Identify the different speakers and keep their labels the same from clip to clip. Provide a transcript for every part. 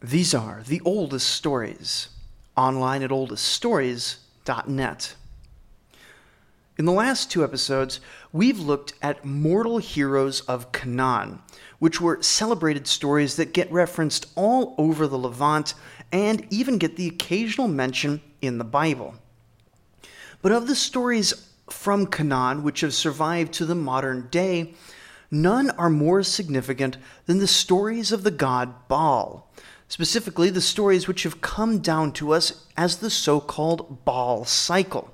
Speaker 1: These are the oldest stories, online at oldeststories.net. In the last two episodes, we've looked at mortal heroes of Canaan, which were celebrated stories that get referenced all over the Levant and even get the occasional mention in the Bible. But of the stories from Canaan which have survived to the modern day, none are more significant than the stories of the god Baal, specifically the stories which have come down to us as the so called Baal cycle.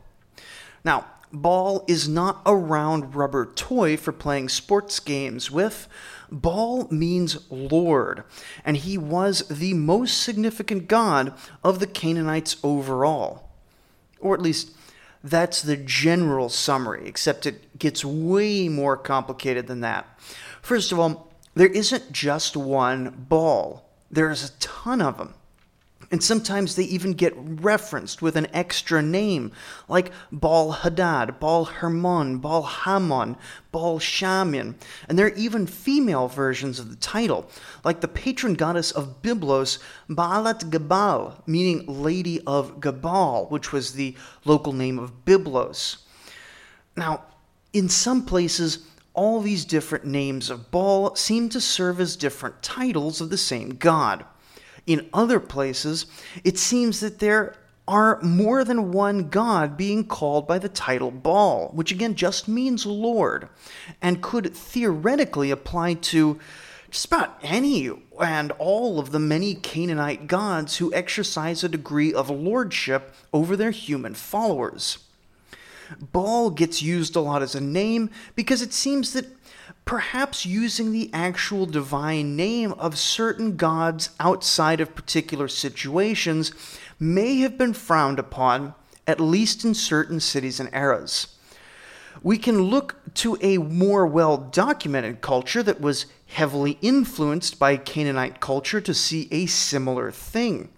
Speaker 1: Now, Baal is not a round rubber toy for playing sports games with. Baal means Lord, and he was the most significant god of the Canaanites overall. Or at least, that's the general summary, except it gets way more complicated than that. First of all, there isn't just one Baal, there's a ton of them. And sometimes they even get referenced with an extra name, like Baal Hadad, Baal Hermon, Baal Hamon, Baal Shaman. And there are even female versions of the title, like the patron goddess of Byblos, Baalat Gabal, meaning Lady of Gabal, which was the local name of Byblos. Now, in some places, all these different names of Baal seem to serve as different titles of the same god. In other places, it seems that there are more than one god being called by the title Baal, which again just means Lord, and could theoretically apply to just about any and all of the many Canaanite gods who exercise a degree of lordship over their human followers. Baal gets used a lot as a name because it seems that perhaps using the actual divine name of certain gods outside of particular situations may have been frowned upon, at least in certain cities and eras. We can look to a more well documented culture that was heavily influenced by Canaanite culture to see a similar thing.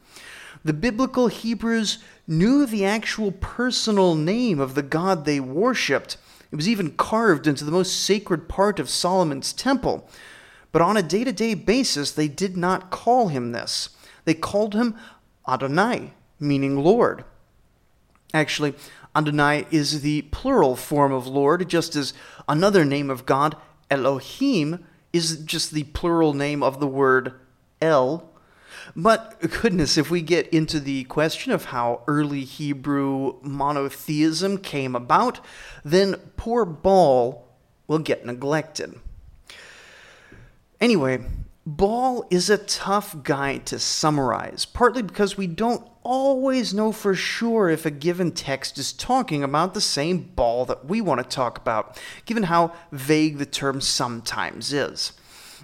Speaker 1: The biblical Hebrews knew the actual personal name of the God they worshipped it was even carved into the most sacred part of Solomon's temple. But on a day to day basis, they did not call him this. They called him Adonai, meaning Lord. Actually, Adonai is the plural form of Lord, just as another name of God, Elohim, is just the plural name of the word El, but goodness, if we get into the question of how early Hebrew monotheism came about, then poor Baal will get neglected. Anyway, Baal is a tough guy to summarize, partly because we don't always know for sure if a given text is talking about the same Baal that we want to talk about, given how vague the term sometimes is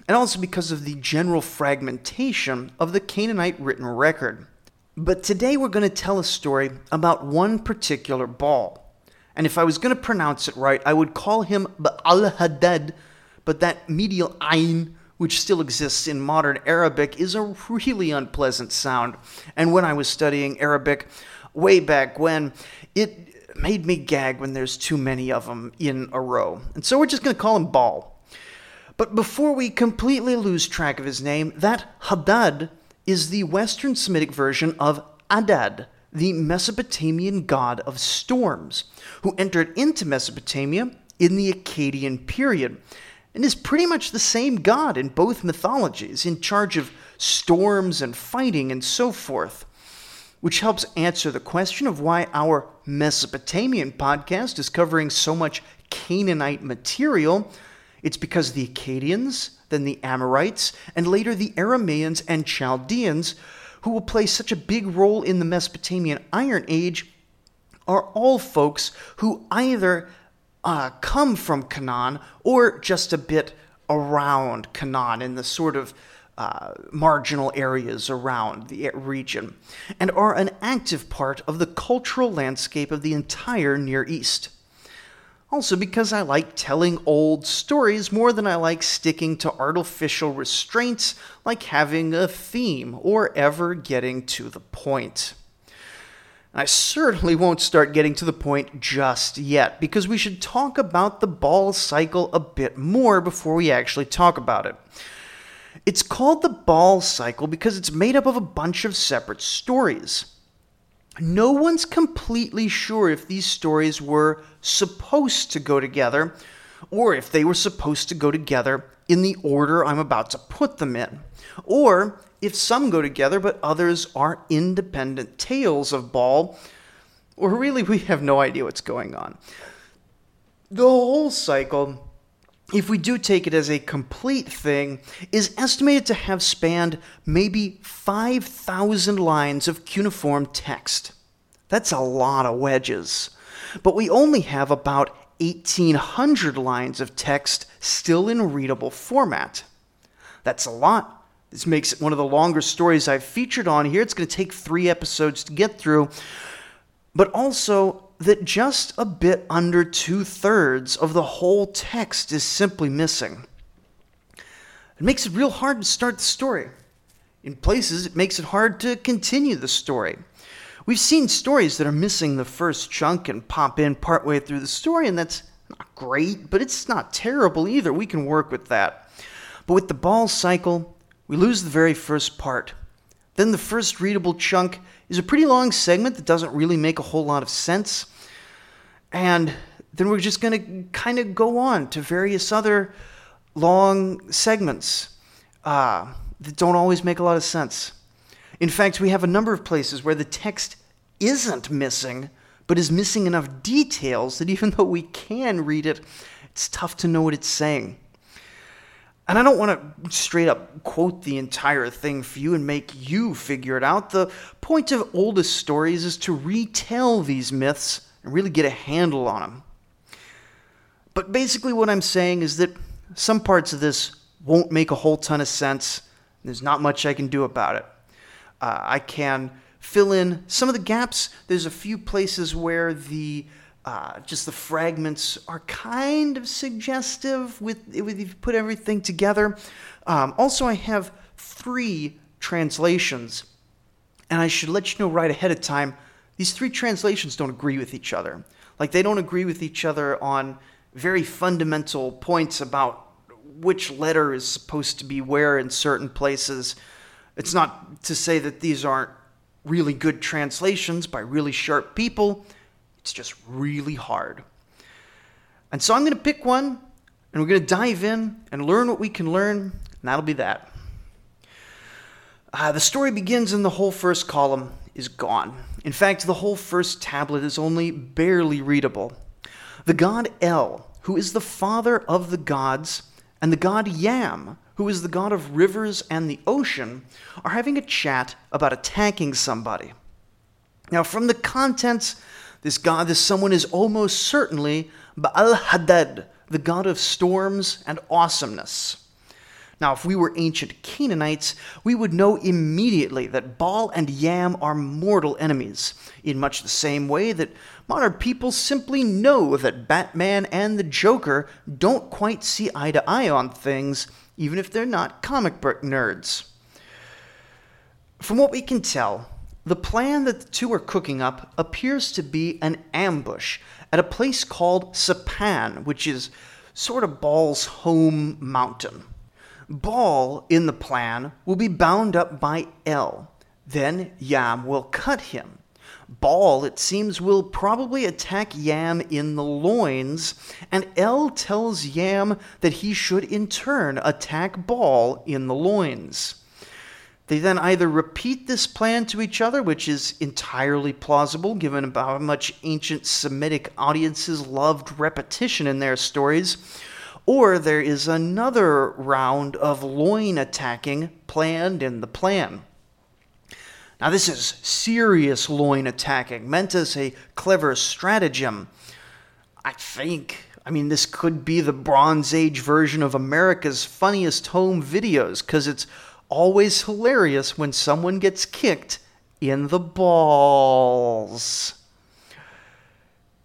Speaker 1: and also because of the general fragmentation of the Canaanite written record. But today we're going to tell a story about one particular Baal. And if I was going to pronounce it right, I would call him Baal Hadad, but that medial ayn, which still exists in modern Arabic, is a really unpleasant sound. And when I was studying Arabic way back when, it made me gag when there's too many of them in a row. And so we're just going to call him Baal. But before we completely lose track of his name, that Hadad is the Western Semitic version of Adad, the Mesopotamian god of storms, who entered into Mesopotamia in the Akkadian period and is pretty much the same god in both mythologies, in charge of storms and fighting and so forth. Which helps answer the question of why our Mesopotamian podcast is covering so much Canaanite material it's because the Akkadians, then the Amorites, and later the Aramaeans and Chaldeans, who will play such a big role in the Mesopotamian Iron Age, are all folks who either uh, come from Canaan or just a bit around Canaan in the sort of uh, marginal areas around the region, and are an active part of the cultural landscape of the entire Near East. Also, because I like telling old stories more than I like sticking to artificial restraints like having a theme or ever getting to the point. I certainly won't start getting to the point just yet, because we should talk about the Baal cycle a bit more before we actually talk about it. It's called the Baal cycle because it's made up of a bunch of separate stories. No one's completely sure if these stories were supposed to go together or if they were supposed to go together in the order I'm about to put them in, or if some go together but others are independent tales of Baal, or really we have no idea what's going on. The whole cycle, if we do take it as a complete thing, is estimated to have spanned maybe 5,000 lines of cuneiform text. That's a lot of wedges. But we only have about 1,800 lines of text still in readable format. That's a lot. This makes it one of the longer stories I've featured on here. It's going to take three episodes to get through. But also, that just a bit under two thirds of the whole text is simply missing. It makes it real hard to start the story. In places, it makes it hard to continue the story. We've seen stories that are missing the first chunk and pop in partway through the story, and that's not great, but it's not terrible either. We can work with that. But with the Baal cycle, we lose the very first part. Then the first readable chunk is a pretty long segment that doesn't really make a whole lot of sense. And then we're just going to kind of go on to various other long segments uh, that don't always make a lot of sense. In fact, we have a number of places where the text isn't missing, but is missing enough details that even though we can read it, it's tough to know what it's saying. And I don't want to straight up quote the entire thing for you and make you figure it out. The point of oldest stories is to retell these myths and really get a handle on them. But basically, what I'm saying is that some parts of this won't make a whole ton of sense. There's not much I can do about it. Uh, I can fill in some of the gaps. There's a few places where the uh, just the fragments are kind of suggestive with, with if you put everything together. Um, also, I have three translations, and I should let you know right ahead of time. These three translations don't agree with each other. Like they don't agree with each other on very fundamental points about which letter is supposed to be where in certain places. It's not to say that these aren't really good translations by really sharp people. It's just really hard. And so I'm going to pick one and we're going to dive in and learn what we can learn, and that'll be that. Uh, the story begins and the whole first column is gone. In fact, the whole first tablet is only barely readable. The god El, who is the father of the gods, and the god Yam, who is the god of rivers and the ocean, are having a chat about attacking somebody. Now, from the contents, this god, this someone is almost certainly Baal Hadad, the god of storms and awesomeness. Now, if we were ancient Canaanites, we would know immediately that Baal and Yam are mortal enemies, in much the same way that modern people simply know that Batman and the Joker don't quite see eye to eye on things even if they're not comic book nerds. From what we can tell, the plan that the two are cooking up appears to be an ambush at a place called Sapan, which is sort of Baal's home mountain. Baal, in the plan, will be bound up by El. Then Yam will cut him. Baal, it seems, will probably attack Yam in the loins, and El tells Yam that he should in turn attack Baal in the loins. They then either repeat this plan to each other, which is entirely plausible given how much ancient Semitic audiences loved repetition in their stories, or there is another round of loin attacking planned in the plan. Now, this is serious loin attacking, meant as a clever stratagem. I think. I mean, this could be the Bronze Age version of America's funniest home videos, because it's always hilarious when someone gets kicked in the balls.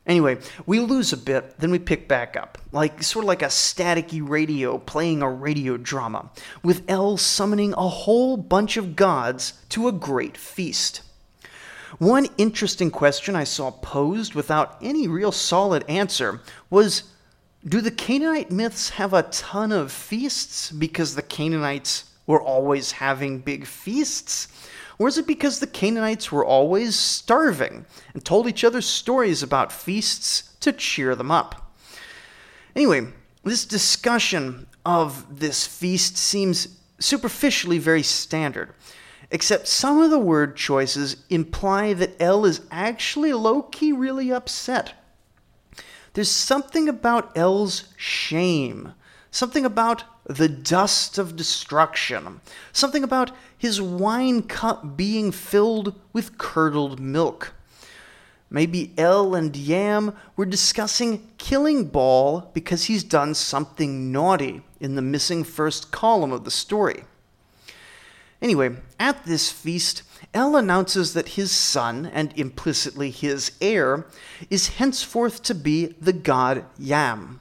Speaker 1: Anyway, we lose a bit, then we pick back up, like sort of like a staticky radio playing a radio drama, with El summoning a whole bunch of gods to a great feast. One interesting question I saw posed without any real solid answer was Do the Canaanite myths have a ton of feasts because the Canaanites were always having big feasts? Or is it because the Canaanites were always starving and told each other stories about feasts to cheer them up? Anyway, this discussion of this feast seems superficially very standard, except some of the word choices imply that El is actually low key really upset. There's something about El's shame, something about the dust of destruction, something about his wine cup being filled with curdled milk. Maybe El and Yam were discussing killing Baal because he's done something naughty in the missing first column of the story. Anyway, at this feast, El announces that his son, and implicitly his heir, is henceforth to be the god Yam.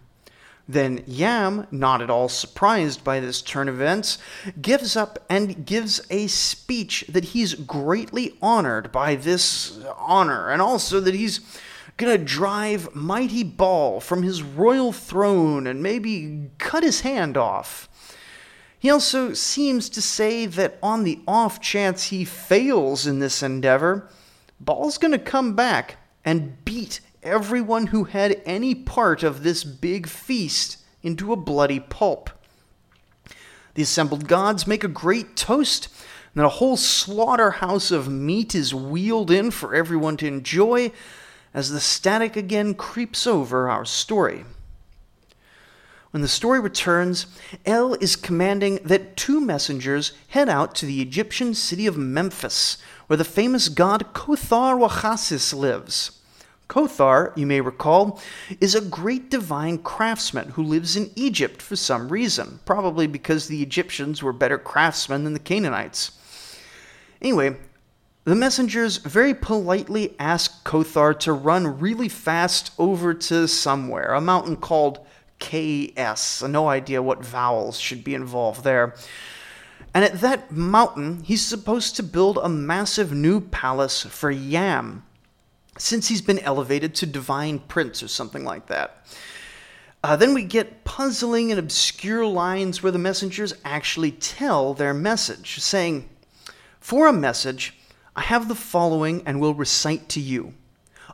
Speaker 1: Then Yam, not at all surprised by this turn of events, gives up and gives a speech that he's greatly honored by this honor, and also that he's gonna drive mighty Baal from his royal throne and maybe cut his hand off. He also seems to say that on the off chance he fails in this endeavor, Baal's to come back and beat everyone who had any part of this big feast into a bloody pulp. The assembled gods make a great toast, and then a whole slaughterhouse of meat is wheeled in for everyone to enjoy as the static again creeps over our story. When the story returns, El is commanding that two messengers head out to the Egyptian city of Memphis, where the famous god Kothar Wachasis lives. Kothar, you may recall, is a great divine craftsman who lives in Egypt for some reason, probably because the Egyptians were better craftsmen than the Canaanites. Anyway, the messengers very politely ask Kothar to run really fast over to somewhere, a mountain called KS. No idea what vowels should be involved there. And at that mountain, he's supposed to build a massive new palace for Yam, since he's been elevated to divine prince or something like that. Uh, then we get puzzling and obscure lines where the messengers actually tell their message, saying, For a message, I have the following and will recite to you.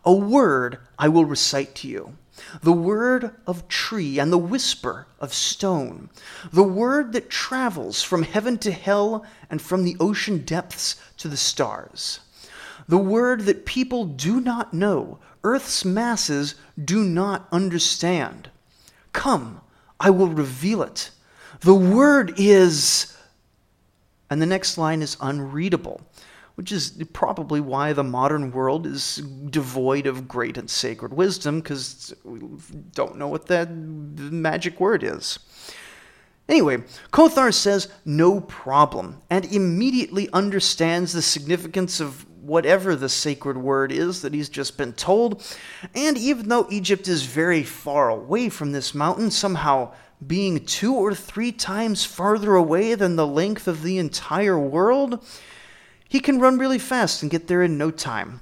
Speaker 1: A word I will recite to you the word of tree and the whisper of stone, the word that travels from heaven to hell and from the ocean depths to the stars, the word that people do not know, earth's masses do not understand. Come, I will reveal it. The word is. And the next line is unreadable which is probably why the modern world is devoid of great and sacred wisdom, because we don't know what that magic word is. Anyway, Kothar says no problem and immediately understands the significance of whatever the sacred word is that he's just been told. And even though Egypt is very far away from this mountain, somehow being two or three times farther away than the length of the entire world, he can run really fast and get there in no time.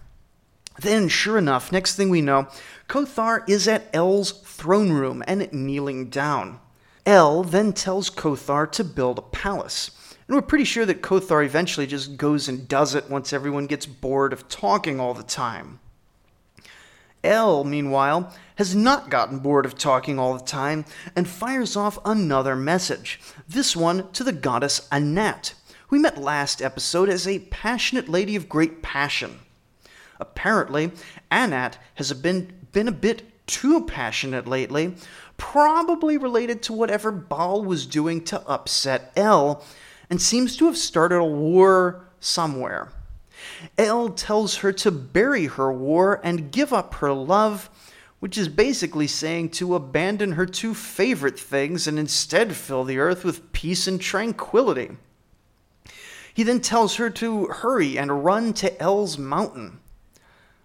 Speaker 1: Then, sure enough, next thing we know, Kothar is at El's throne room and kneeling down. El then tells Kothar to build a palace. And we're pretty sure that Kothar eventually just goes and does it once everyone gets bored of talking all the time. El, meanwhile, has not gotten bored of talking all the time and fires off another message, this one to the goddess Anat, we met last episode as a passionate lady of great passion. Apparently, Anat has been, been a bit too passionate lately, probably related to whatever Baal was doing to upset El, and seems to have started a war somewhere. El tells her to bury her war and give up her love, which is basically saying to abandon her two favorite things and instead fill the earth with peace and tranquility. He then tells her to hurry and run to El's mountain.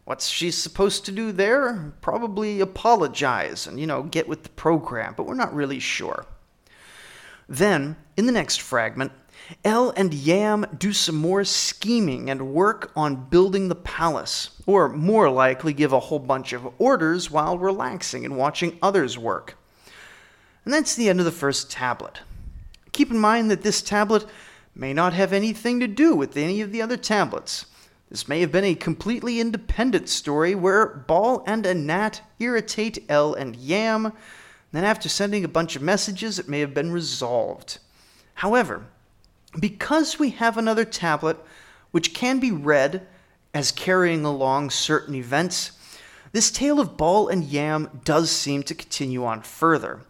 Speaker 1: What's she supposed to do there? Probably apologize and, you know, get with the program, but we're not really sure. Then, in the next fragment, El and Yam do some more scheming and work on building the palace, or more likely give a whole bunch of orders while relaxing and watching others work. And that's the end of the first tablet. Keep in mind that this tablet may not have anything to do with any of the other tablets. This may have been a completely independent story where Baal and Anat irritate El and Yam, then after sending a bunch of messages, it may have been resolved. However, because we have another tablet which can be read as carrying along certain events, this tale of Baal and Yam does seem to continue on further.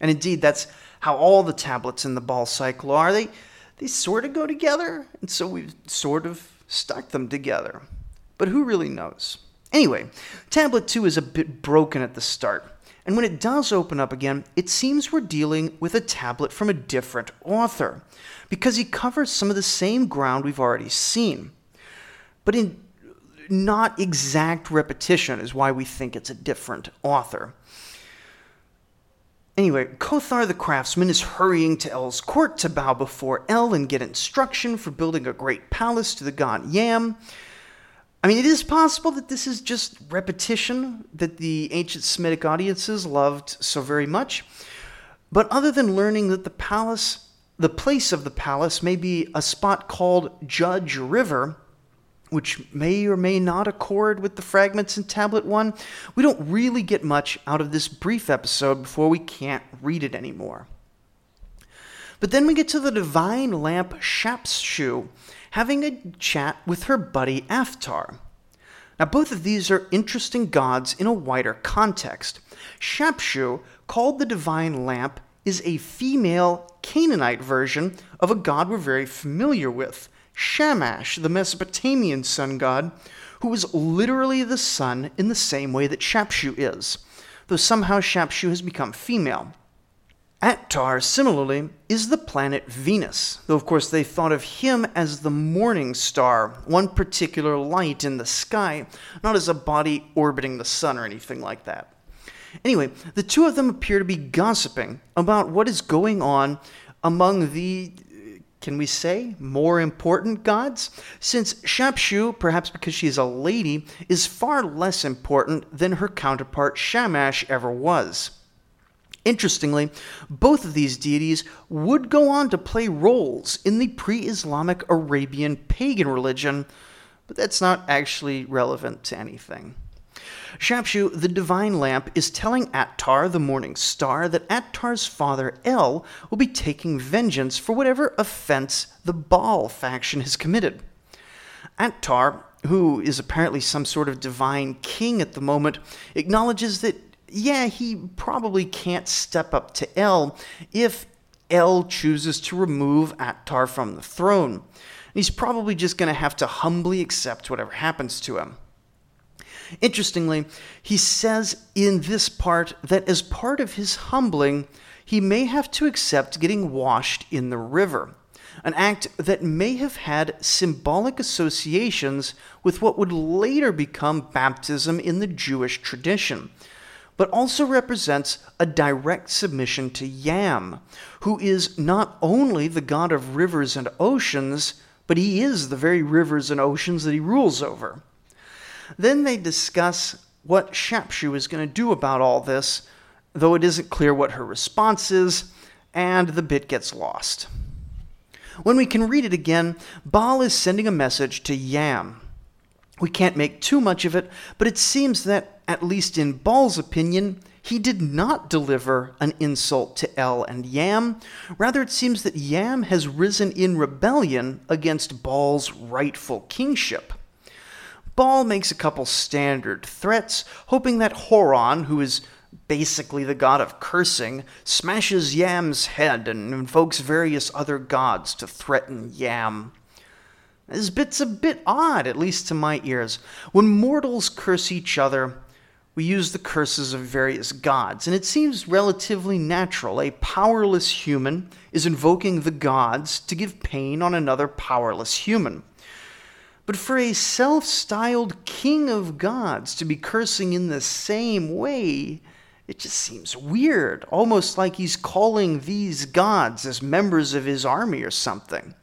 Speaker 1: And indeed, that's how all the tablets in the Baal cycle are. They, they sort of go together, and so we've sort of stuck them together. But who really knows? Anyway, tablet 2 is a bit broken at the start. And when it does open up again, it seems we're dealing with a tablet from a different author, because he covers some of the same ground we've already seen. But in not exact repetition is why we think it's a different author. Anyway, Kothar the craftsman is hurrying to El's court to bow before El and get instruction for building a great palace to the god Yam. I mean, it is possible that this is just repetition that the ancient Semitic audiences loved so very much. But other than learning that the palace, the place of the palace, may be a spot called Judge River, which may or may not accord with the fragments in Tablet 1, we don't really get much out of this brief episode before we can't read it anymore. But then we get to the divine lamp Shapshu, having a chat with her buddy Attar. Now, both of these are interesting gods in a wider context. Shapshu, called the divine lamp, is a female Canaanite version of a god we're very familiar with, Shamash, the Mesopotamian sun god, who is literally the sun in the same way that Shapshu is, though somehow Shapshu has become female. Attar, similarly, is the planet Venus, though of course they thought of him as the morning star, one particular light in the sky, not as a body orbiting the sun or anything like that. Anyway, the two of them appear to be gossiping about what is going on among the, can we say, more important gods? Since Shapshu, perhaps because she is a lady, is far less important than her counterpart Shamash ever was. Interestingly, both of these deities would go on to play roles in the pre Islamic Arabian pagan religion, but that's not actually relevant to anything. Shapshu, the divine lamp, is telling Attar, the morning star, that Attar's father El will be taking vengeance for whatever offense the Baal faction has committed. Attar, who is apparently some sort of divine king at the moment, acknowledges that yeah, he probably can't step up to El if El chooses to remove Attar from the throne. He's probably just going to have to humbly accept whatever happens to him. Interestingly, he says in this part that as part of his humbling, he may have to accept getting washed in the river, an act that may have had symbolic associations with what would later become baptism in the Jewish tradition but also represents a direct submission to Yam, who is not only the god of rivers and oceans, but he is the very rivers and oceans that he rules over. Then they discuss what Shapshu is going to do about all this, though it isn't clear what her response is, and the bit gets lost. When we can read it again, Baal is sending a message to Yam. We can't make too much of it, but it seems that at least in Baal's opinion, he did not deliver an insult to El and Yam. Rather, it seems that Yam has risen in rebellion against Baal's rightful kingship. Baal makes a couple standard threats, hoping that Horon, who is basically the god of cursing, smashes Yam's head and invokes various other gods to threaten Yam. This bit's a bit odd, at least to my ears. When mortals curse each other, we use the curses of various gods, and it seems relatively natural. A powerless human is invoking the gods to give pain on another powerless human. But for a self styled king of gods to be cursing in the same way, it just seems weird, almost like he's calling these gods as members of his army or something.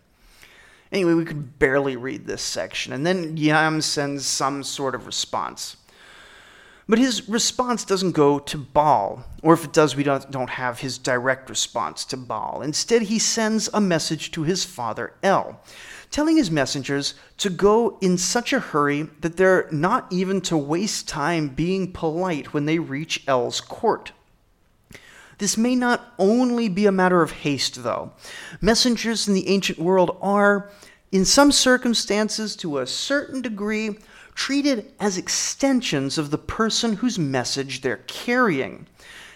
Speaker 1: Anyway, we could barely read this section, and then Yam sends some sort of response. But his response doesn't go to Baal, or if it does, we don't, don't have his direct response to Baal. Instead, he sends a message to his father El, telling his messengers to go in such a hurry that they're not even to waste time being polite when they reach El's court. This may not only be a matter of haste, though. Messengers in the ancient world are, in some circumstances, to a certain degree, treated as extensions of the person whose message they're carrying.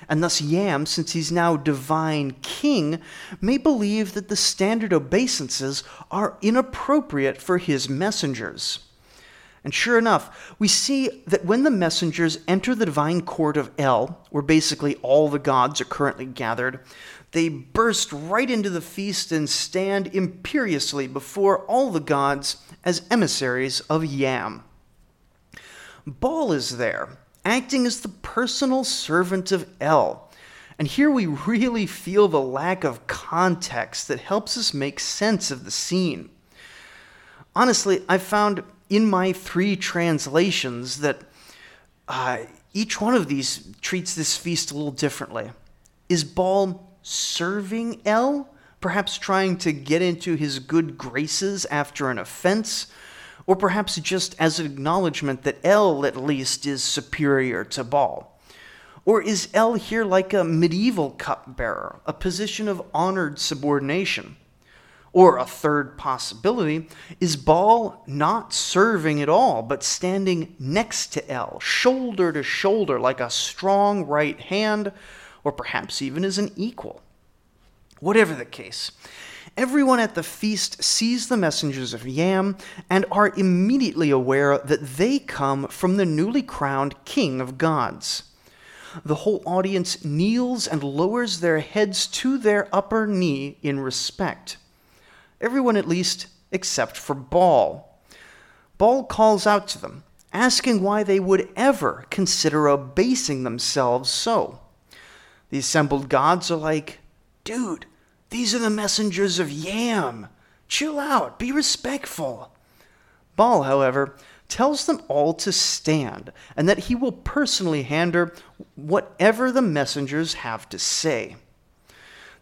Speaker 1: And thus, Yam, since he's now divine king, may believe that the standard obeisances are inappropriate for his messengers. And sure enough, we see that when the messengers enter the divine court of El, where basically all the gods are currently gathered, they burst right into the feast and stand imperiously before all the gods as emissaries of Yam. Baal is there, acting as the personal servant of El. And here we really feel the lack of context that helps us make sense of the scene. Honestly, I found in my three translations that uh, each one of these treats this feast a little differently. Is Baal serving El? Perhaps trying to get into his good graces after an offense? or perhaps just as an acknowledgement that El, at least, is superior to Baal? Or is El here like a medieval cupbearer, a position of honored subordination? Or a third possibility is Baal not serving at all, but standing next to El, shoulder to shoulder, like a strong right hand, or perhaps even as an equal? Whatever the case, Everyone at the feast sees the messengers of Yam and are immediately aware that they come from the newly crowned king of gods. The whole audience kneels and lowers their heads to their upper knee in respect. Everyone, at least, except for Baal. Baal calls out to them, asking why they would ever consider abasing themselves so. The assembled gods are like, Dude, these are the messengers of Yam. Chill out, be respectful. Baal, however, tells them all to stand and that he will personally handle whatever the messengers have to say.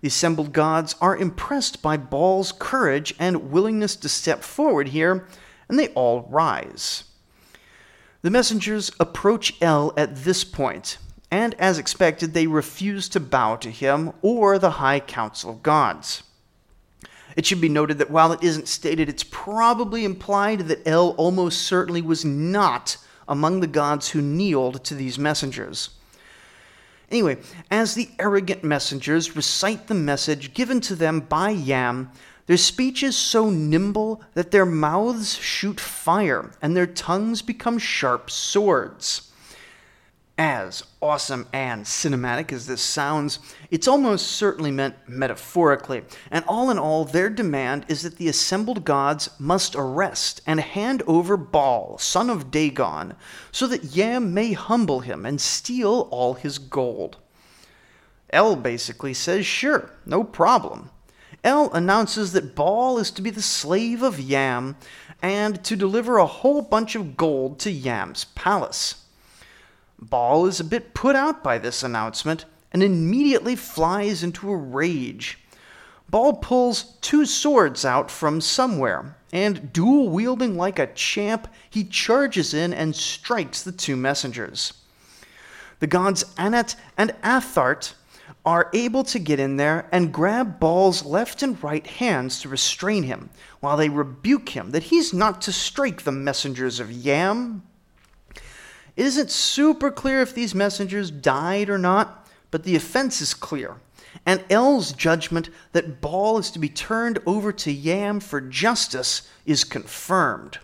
Speaker 1: The assembled gods are impressed by Baal's courage and willingness to step forward here, and they all rise. The messengers approach El at this point, and as expected, they refuse to bow to him or the high council of gods. It should be noted that while it isn't stated, it's probably implied that El almost certainly was not among the gods who kneeled to these messengers. Anyway, as the arrogant messengers recite the message given to them by Yam, their speech is so nimble that their mouths shoot fire and their tongues become sharp swords. As awesome and cinematic as this sounds, it's almost certainly meant metaphorically, and all in all, their demand is that the assembled gods must arrest and hand over Baal, son of Dagon, so that Yam may humble him and steal all his gold. El basically says, sure, no problem. El announces that Baal is to be the slave of Yam and to deliver a whole bunch of gold to Yam's palace. Baal is a bit put out by this announcement and immediately flies into a rage. Baal pulls two swords out from somewhere, and dual wielding like a champ, he charges in and strikes the two messengers. The gods Anat and Athtart are able to get in there and grab Baal's left and right hands to restrain him, while they rebuke him that he's not to strike the messengers of Yam, it isn't super clear if these messengers died or not, but the offense is clear. And El's judgment that Baal is to be turned over to Yam for justice is confirmed.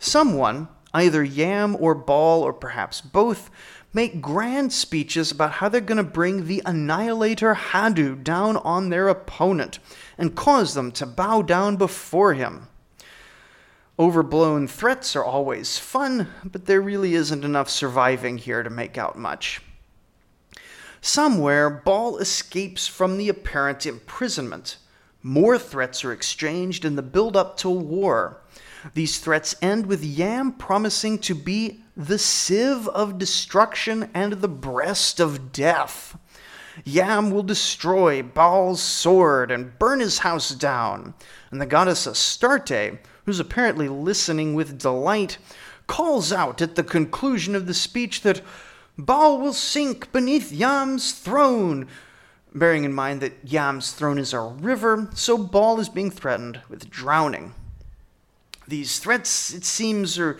Speaker 1: Someone, either Yam or Baal or perhaps both, make grand speeches about how they're going to bring the annihilator Hadu down on their opponent and cause them to bow down before him. Overblown threats are always fun, but there really isn't enough surviving here to make out much. Somewhere, Baal escapes from the apparent imprisonment. More threats are exchanged in the build up to war. These threats end with Yam promising to be the sieve of destruction and the breast of death. Yam will destroy Baal's sword and burn his house down. And the goddess Astarte, who's apparently listening with delight, calls out at the conclusion of the speech that Baal will sink beneath Yam's throne, bearing in mind that Yam's throne is a river, so Baal is being threatened with drowning. These threats, it seems, are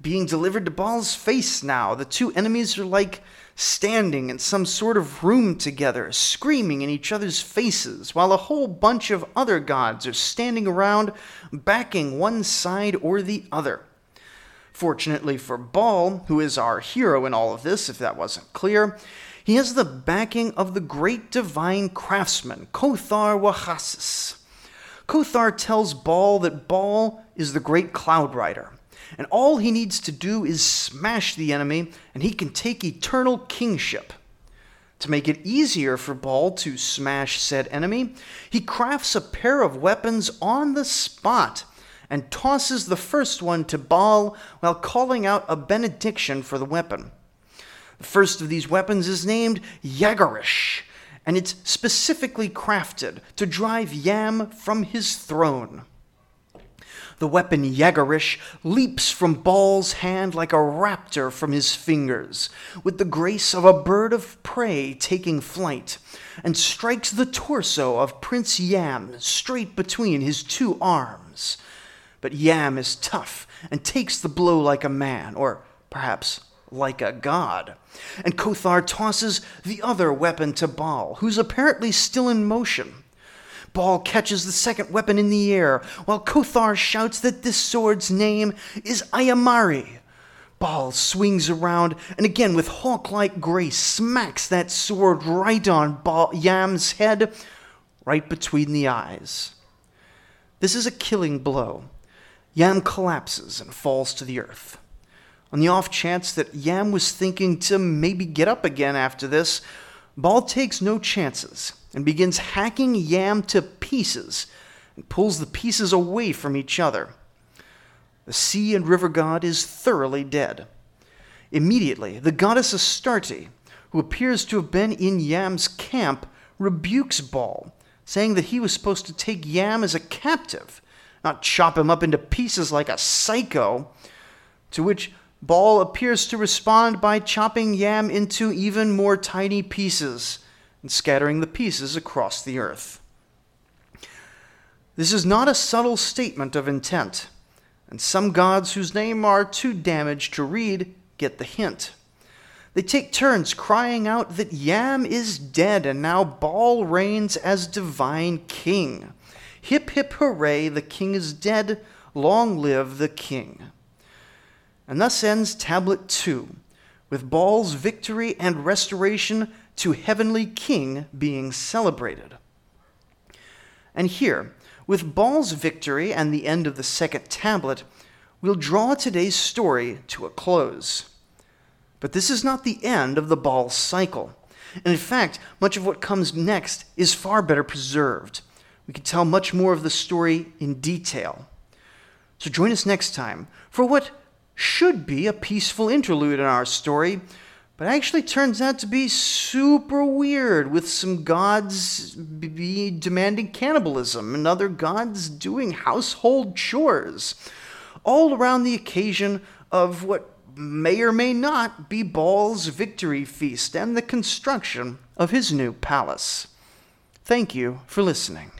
Speaker 1: being delivered to Baal's face now. The two enemies are like standing in some sort of room together, screaming in each other's faces, while a whole bunch of other gods are standing around, backing one side or the other. Fortunately for Baal, who is our hero in all of this, if that wasn't clear, he has the backing of the great divine craftsman, Kothar Wahasis. Kothar tells Baal that Baal is the great cloud rider, and all he needs to do is smash the enemy, and he can take eternal kingship. To make it easier for Baal to smash said enemy, he crafts a pair of weapons on the spot and tosses the first one to Baal while calling out a benediction for the weapon. The first of these weapons is named Yagarish, and it's specifically crafted to drive Yam from his throne. The weapon Yagarish leaps from Baal's hand like a raptor from his fingers, with the grace of a bird of prey taking flight, and strikes the torso of Prince Yam straight between his two arms. But Yam is tough and takes the blow like a man, or perhaps like a god. And Kothar tosses the other weapon to Baal, who's apparently still in motion. Baal catches the second weapon in the air, while Kothar shouts that this sword's name is Ayamari. Baal swings around and again, with hawk like grace, smacks that sword right on Yam's head, right between the eyes. This is a killing blow. Yam collapses and falls to the earth. On the off chance that Yam was thinking to maybe get up again after this, Baal takes no chances and begins hacking Yam to pieces and pulls the pieces away from each other. The sea and river god is thoroughly dead. Immediately, the goddess Astarte, who appears to have been in Yam's camp, rebukes Baal, saying that he was supposed to take Yam as a captive, not chop him up into pieces like a psycho. To which Baal appears to respond by chopping Yam into even more tiny pieces and scattering the pieces across the earth. This is not a subtle statement of intent, and some gods whose name are too damaged to read get the hint. They take turns crying out that Yam is dead and now Baal reigns as divine king. Hip hip hooray, the king is dead, long live the king. And thus ends Tablet 2, with Baal's victory and restoration to Heavenly King being celebrated. And here, with Baal's victory and the end of the second tablet, we'll draw today's story to a close. But this is not the end of the Baal cycle. And in fact, much of what comes next is far better preserved. We can tell much more of the story in detail. So join us next time for what should be a peaceful interlude in our story, but actually turns out to be super weird with some gods be demanding cannibalism and other gods doing household chores, all around the occasion of what may or may not be Baal's victory feast and the construction of his new palace. Thank you for listening.